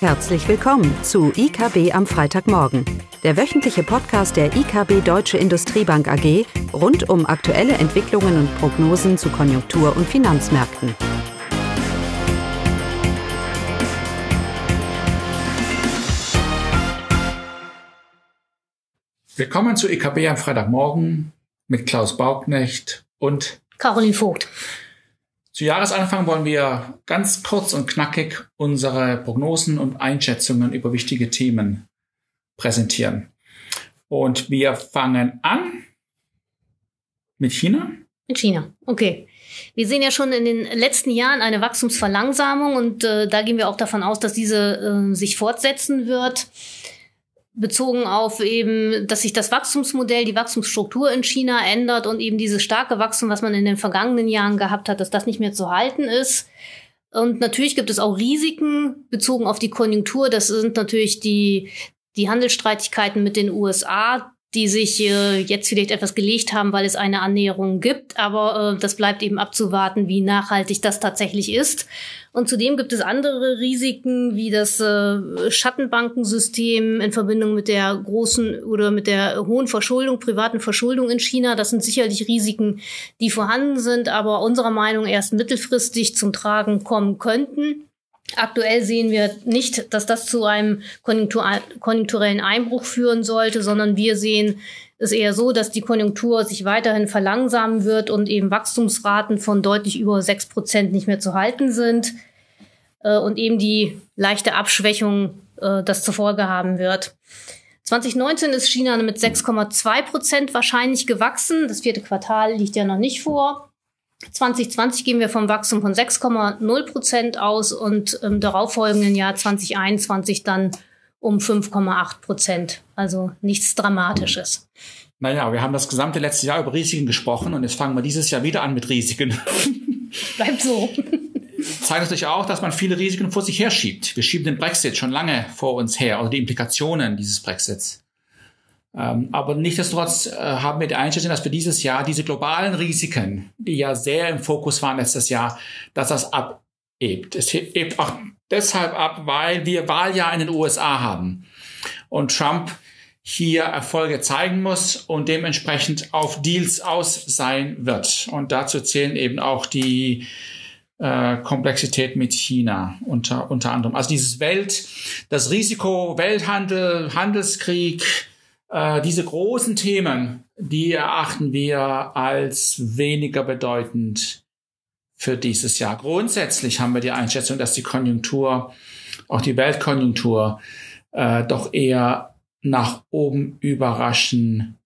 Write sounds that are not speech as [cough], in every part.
Herzlich willkommen zu IKB am Freitagmorgen, der wöchentliche Podcast der IKB Deutsche Industriebank AG rund um aktuelle Entwicklungen und Prognosen zu Konjunktur- und Finanzmärkten. Willkommen zu IKB am Freitagmorgen mit Klaus Bauknecht und Caroline Vogt. Zu Jahresanfang wollen wir ganz kurz und knackig unsere Prognosen und Einschätzungen über wichtige Themen präsentieren. Und wir fangen an mit China. Mit China, okay. Wir sehen ja schon in den letzten Jahren eine Wachstumsverlangsamung und äh, da gehen wir auch davon aus, dass diese äh, sich fortsetzen wird bezogen auf eben, dass sich das Wachstumsmodell, die Wachstumsstruktur in China ändert und eben dieses starke Wachstum, was man in den vergangenen Jahren gehabt hat, dass das nicht mehr zu halten ist. Und natürlich gibt es auch Risiken bezogen auf die Konjunktur. Das sind natürlich die, die Handelsstreitigkeiten mit den USA, die sich äh, jetzt vielleicht etwas gelegt haben, weil es eine Annäherung gibt. Aber äh, das bleibt eben abzuwarten, wie nachhaltig das tatsächlich ist. Und zudem gibt es andere Risiken, wie das äh, Schattenbankensystem in Verbindung mit der großen oder mit der hohen Verschuldung, privaten Verschuldung in China. Das sind sicherlich Risiken, die vorhanden sind, aber unserer Meinung erst mittelfristig zum Tragen kommen könnten. Aktuell sehen wir nicht, dass das zu einem Konjunktur konjunkturellen Einbruch führen sollte, sondern wir sehen es eher so, dass die Konjunktur sich weiterhin verlangsamen wird und eben Wachstumsraten von deutlich über sechs Prozent nicht mehr zu halten sind äh, und eben die leichte Abschwächung äh, das zur Folge haben wird. 2019 ist China mit 6,2 Prozent wahrscheinlich gewachsen. Das vierte Quartal liegt ja noch nicht vor. 2020 gehen wir vom Wachstum von 6,0 Prozent aus und im darauffolgenden Jahr 2021 dann um 5,8 Prozent. Also nichts Dramatisches. Naja, wir haben das gesamte letzte Jahr über Risiken gesprochen und jetzt fangen wir dieses Jahr wieder an mit Risiken. [laughs] Bleibt so. Zeigt natürlich auch, dass man viele Risiken vor sich herschiebt. Wir schieben den Brexit schon lange vor uns her, also die Implikationen dieses Brexits. Ähm, aber nichtsdestotrotz äh, haben wir die Einschätzung, dass für dieses Jahr diese globalen Risiken, die ja sehr im Fokus waren letztes Jahr, dass das abebt. Es hebt auch deshalb ab, weil wir Wahljahr in den USA haben und Trump hier Erfolge zeigen muss und dementsprechend auf Deals aus sein wird. Und dazu zählen eben auch die äh, Komplexität mit China unter, unter anderem. Also dieses Welt, das Risiko, Welthandel, Handelskrieg, äh, diese großen Themen, die erachten wir als weniger bedeutend für dieses Jahr. Grundsätzlich haben wir die Einschätzung, dass die Konjunktur, auch die Weltkonjunktur, äh, doch eher nach oben überraschen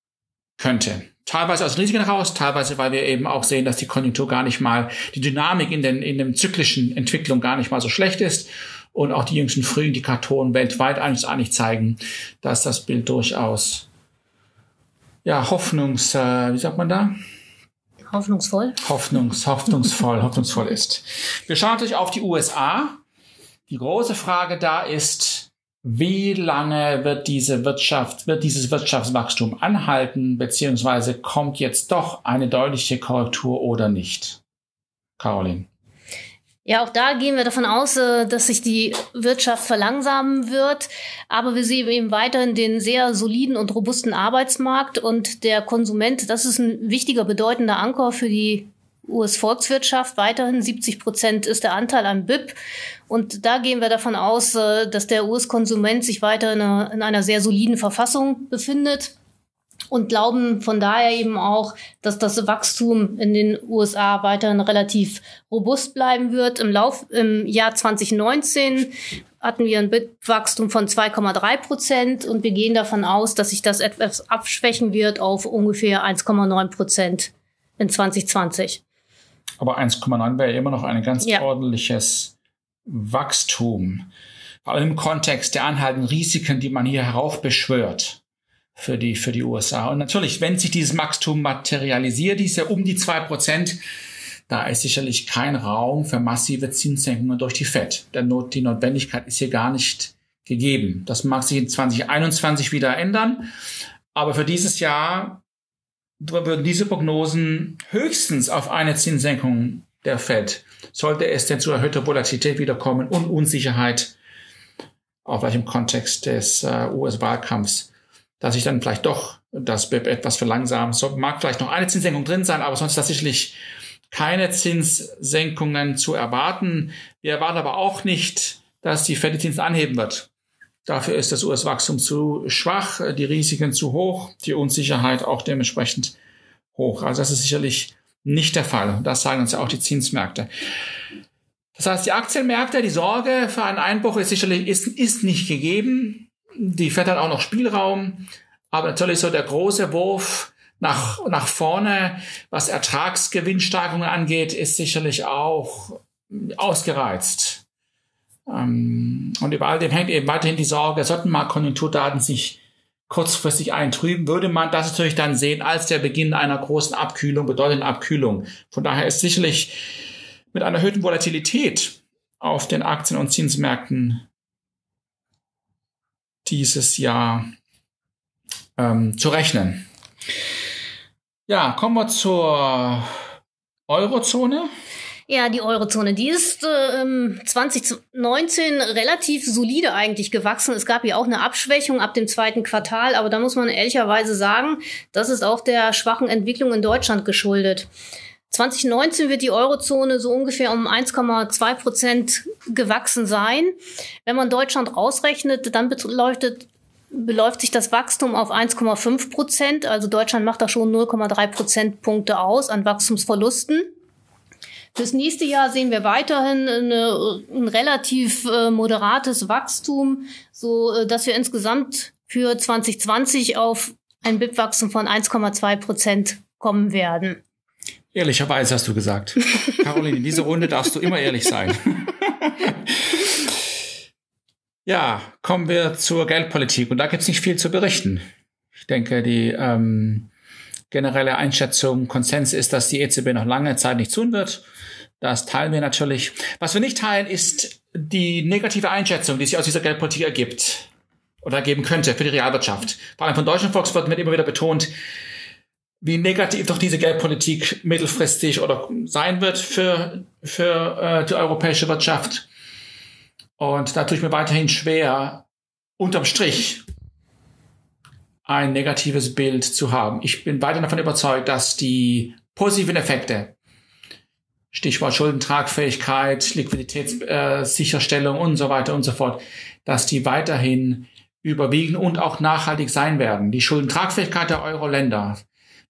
könnte. Teilweise aus Risiken heraus, teilweise, weil wir eben auch sehen, dass die Konjunktur gar nicht mal, die Dynamik in den, in dem zyklischen Entwicklung gar nicht mal so schlecht ist und auch die jüngsten Frühindikatoren weltweit eigentlich, eigentlich zeigen, dass das Bild durchaus ja hoffnungs äh, wie sagt man da hoffnungsvoll hoffnungs hoffnungsvoll [laughs] hoffnungsvoll ist. Wir schauen natürlich auf die USA. Die große Frage da ist, wie lange wird diese Wirtschaft, wird dieses Wirtschaftswachstum anhalten, beziehungsweise kommt jetzt doch eine deutliche Korrektur oder nicht? Caroline. Ja, auch da gehen wir davon aus, äh, dass sich die Wirtschaft verlangsamen wird. Aber wir sehen eben weiterhin den sehr soliden und robusten Arbeitsmarkt und der Konsument, das ist ein wichtiger, bedeutender Anker für die US-Volkswirtschaft. Weiterhin 70 Prozent ist der Anteil am BIP. Und da gehen wir davon aus, äh, dass der US-Konsument sich weiter in einer, in einer sehr soliden Verfassung befindet und glauben von daher eben auch, dass das Wachstum in den USA weiterhin relativ robust bleiben wird. Im Lauf im Jahr 2019 hatten wir ein Wachstum von 2,3 Prozent und wir gehen davon aus, dass sich das etwas abschwächen wird auf ungefähr 1,9 Prozent in 2020. Aber 1,9 wäre immer noch ein ganz ja. ordentliches Wachstum. Vor allem im Kontext der anhaltenden Risiken, die man hier heraufbeschwört für die, für die USA. Und natürlich, wenn sich dieses Wachstum materialisiert, diese um die zwei Prozent, da ist sicherlich kein Raum für massive Zinssenkungen durch die FED. Denn die Notwendigkeit ist hier gar nicht gegeben. Das mag sich in 2021 wieder ändern. Aber für dieses Jahr würden diese Prognosen höchstens auf eine Zinssenkung der FED, sollte es denn zu erhöhter Volatilität wiederkommen und Unsicherheit auch vielleicht im Kontext des äh, US-Wahlkampfs, dass sich dann vielleicht doch das BIP etwas verlangsamt. So mag vielleicht noch eine Zinssenkung drin sein, aber sonst tatsächlich keine Zinssenkungen zu erwarten. Wir erwarten aber auch nicht, dass die Fed die Zinsen anheben wird. Dafür ist das US-Wachstum zu schwach, die Risiken zu hoch, die Unsicherheit auch dementsprechend hoch. Also das ist sicherlich nicht der Fall. Das sagen uns ja auch die Zinsmärkte. Das heißt, die Aktienmärkte, die Sorge für einen Einbruch ist sicherlich ist, ist nicht gegeben. Die Fed hat auch noch Spielraum. Aber natürlich so der große Wurf nach, nach vorne, was Ertragsgewinnsteigerungen angeht, ist sicherlich auch ausgereizt. Ähm, und über all dem hängt eben weiterhin die Sorge, sollten mal Konjunkturdaten sich kurzfristig eintrüben, würde man das natürlich dann sehen als der Beginn einer großen Abkühlung, bedeutenden Abkühlung. Von daher ist sicherlich mit einer erhöhten Volatilität auf den Aktien- und Zinsmärkten dieses Jahr ähm, zu rechnen. Ja, kommen wir zur Eurozone. Ja, die Eurozone, die ist äh, 2019 relativ solide eigentlich gewachsen. Es gab ja auch eine Abschwächung ab dem zweiten Quartal, aber da muss man ehrlicherweise sagen, das ist auch der schwachen Entwicklung in Deutschland geschuldet. 2019 wird die Eurozone so ungefähr um 1,2 Prozent gewachsen sein. Wenn man Deutschland rausrechnet, dann beleuchtet beläuft sich das Wachstum auf 1,5 Prozent. Also Deutschland macht da schon 0,3 Prozentpunkte aus an Wachstumsverlusten. Fürs nächste Jahr sehen wir weiterhin eine, ein relativ äh, moderates Wachstum, so äh, dass wir insgesamt für 2020 auf ein BIP-Wachstum von 1,2 Prozent kommen werden. Ehrlicherweise hast du gesagt. [laughs] Caroline, in dieser Runde darfst du immer ehrlich sein. [laughs] Ja, kommen wir zur Geldpolitik und da gibt es nicht viel zu berichten. Ich denke, die ähm, generelle Einschätzung, Konsens ist, dass die EZB noch lange Zeit nicht tun wird. Das teilen wir natürlich. Was wir nicht teilen, ist die negative Einschätzung, die sich aus dieser Geldpolitik ergibt oder ergeben könnte für die Realwirtschaft. Vor allem von deutschen Volkswirten wird immer wieder betont, wie negativ doch diese Geldpolitik mittelfristig oder sein wird für, für äh, die europäische Wirtschaft. Und da tue ich mir weiterhin schwer, unterm Strich ein negatives Bild zu haben. Ich bin weiterhin davon überzeugt, dass die positiven Effekte, Stichwort Schuldentragfähigkeit, Liquiditätssicherstellung äh, und so weiter und so fort, dass die weiterhin überwiegen und auch nachhaltig sein werden. Die Schuldentragfähigkeit der Euro-Länder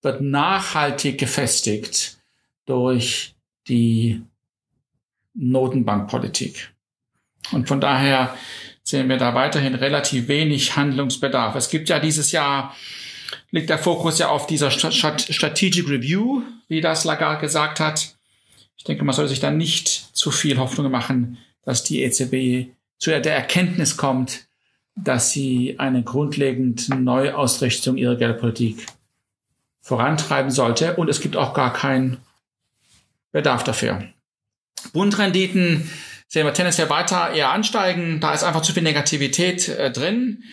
wird nachhaltig gefestigt durch die Notenbankpolitik. Und von daher sehen wir da weiterhin relativ wenig Handlungsbedarf. Es gibt ja dieses Jahr, liegt der Fokus ja auf dieser Strategic Review, wie das Lagarde gesagt hat. Ich denke, man soll sich da nicht zu viel Hoffnung machen, dass die EZB zu der Erkenntnis kommt, dass sie eine grundlegende Neuausrichtung ihrer Geldpolitik vorantreiben sollte. Und es gibt auch gar keinen Bedarf dafür. Bundrenditen sehen wir tendenziell weiter eher ansteigen. Da ist einfach zu viel Negativität äh, drin.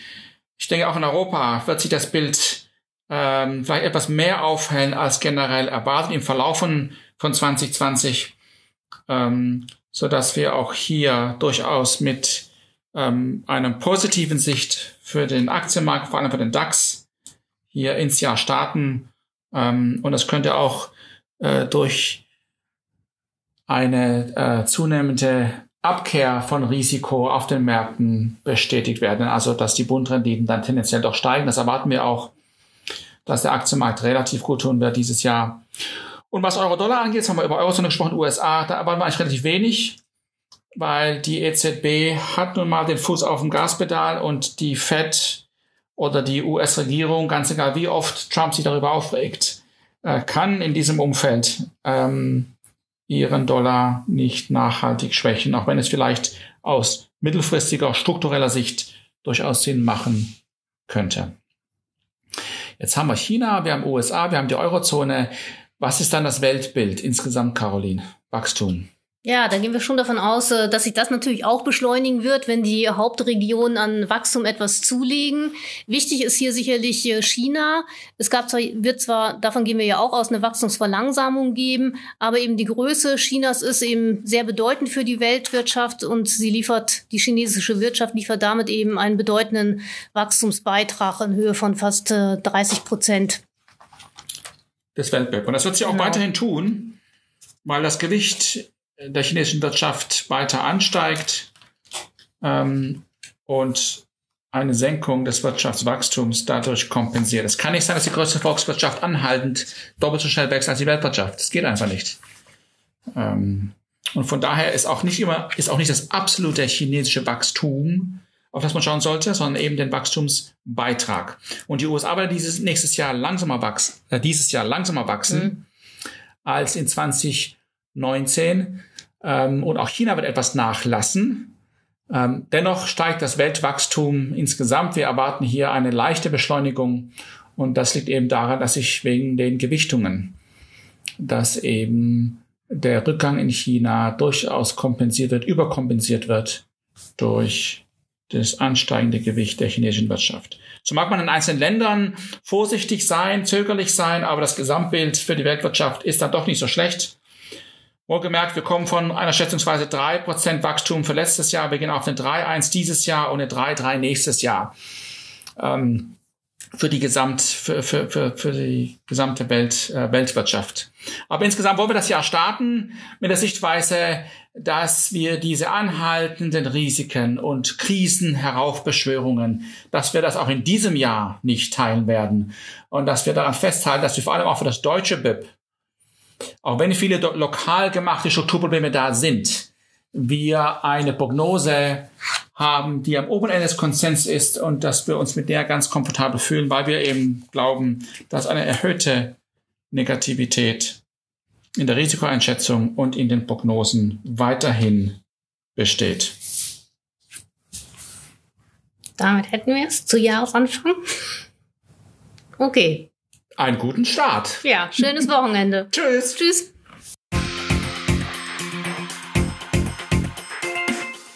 Ich denke, auch in Europa wird sich das Bild ähm, vielleicht etwas mehr aufhellen als generell erwartet im Verlauf von, von 2020, ähm, so dass wir auch hier durchaus mit ähm, einem positiven Sicht für den Aktienmarkt, vor allem für den DAX, hier ins Jahr starten. Ähm, und das könnte auch äh, durch eine äh, zunehmende Abkehr von Risiko auf den Märkten bestätigt werden. Also, dass die Bundrenditen dann tendenziell doch steigen. Das erwarten wir auch, dass der Aktienmarkt relativ gut tun wird dieses Jahr. Und was Euro-Dollar angeht, haben wir über Eurozone gesprochen, USA, da erwarten wir eigentlich relativ wenig, weil die EZB hat nun mal den Fuß auf dem Gaspedal und die Fed oder die US-Regierung, ganz egal wie oft Trump sich darüber aufregt, äh, kann in diesem Umfeld ähm, ihren Dollar nicht nachhaltig schwächen, auch wenn es vielleicht aus mittelfristiger struktureller Sicht durchaus Sinn machen könnte. Jetzt haben wir China, wir haben USA, wir haben die Eurozone. Was ist dann das Weltbild insgesamt, Caroline? Wachstum. Ja, da gehen wir schon davon aus, äh, dass sich das natürlich auch beschleunigen wird, wenn die Hauptregionen an Wachstum etwas zulegen. Wichtig ist hier sicherlich äh, China. Es gab zwar, wird zwar, davon gehen wir ja auch aus, eine Wachstumsverlangsamung geben, aber eben die Größe Chinas ist eben sehr bedeutend für die Weltwirtschaft und sie liefert, die chinesische Wirtschaft liefert damit eben einen bedeutenden Wachstumsbeitrag in Höhe von fast 30 äh, Prozent. Des Weltbib. Und das wird sie auch genau. weiterhin tun, weil das Gewicht der chinesischen Wirtschaft weiter ansteigt ähm, und eine Senkung des Wirtschaftswachstums dadurch kompensiert. Es kann nicht sein, dass die größte Volkswirtschaft anhaltend doppelt so schnell wächst als die Weltwirtschaft. Das geht einfach nicht. Ähm, und von daher ist auch nicht immer, ist auch nicht das absolute chinesische Wachstum, auf das man schauen sollte, sondern eben den Wachstumsbeitrag. Und die USA werden dieses nächstes Jahr langsamer wachsen, äh, dieses Jahr langsamer wachsen mhm. als in 2019. Ähm, und auch China wird etwas nachlassen. Ähm, dennoch steigt das Weltwachstum insgesamt. Wir erwarten hier eine leichte Beschleunigung. Und das liegt eben daran, dass sich wegen den Gewichtungen, dass eben der Rückgang in China durchaus kompensiert wird, überkompensiert wird durch das ansteigende Gewicht der chinesischen Wirtschaft. So mag man in einzelnen Ländern vorsichtig sein, zögerlich sein, aber das Gesamtbild für die Weltwirtschaft ist dann doch nicht so schlecht. Wohlgemerkt, wir kommen von einer schätzungsweise drei Prozent Wachstum für letztes Jahr. Wir gehen auf eine 3,1 dieses Jahr und eine 3,3 nächstes Jahr. Ähm, für die Gesamt, für, für, für, für die gesamte Welt, äh, Weltwirtschaft. Aber insgesamt wollen wir das Jahr starten mit der Sichtweise, dass wir diese anhaltenden Risiken und Krisen, Heraufbeschwörungen, dass wir das auch in diesem Jahr nicht teilen werden und dass wir daran festhalten, dass wir vor allem auch für das deutsche BIP auch wenn viele lokal gemachte Strukturprobleme da sind, wir eine Prognose haben, die am oberen Ende des Konsens ist und dass wir uns mit der ganz komfortabel fühlen, weil wir eben glauben, dass eine erhöhte Negativität in der Risikoeinschätzung und in den Prognosen weiterhin besteht. Damit hätten wir es zu Jahresanfang. Okay, einen guten Start. Ja, schönes Wochenende. [laughs] Tschüss. Tschüss.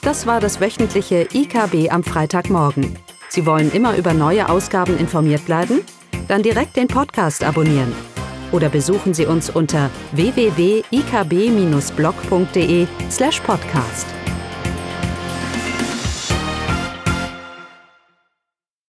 Das war das wöchentliche IKB am Freitagmorgen. Sie wollen immer über neue Ausgaben informiert bleiben? Dann direkt den Podcast abonnieren. Oder besuchen Sie uns unter www.ikb-blog.de slash podcast.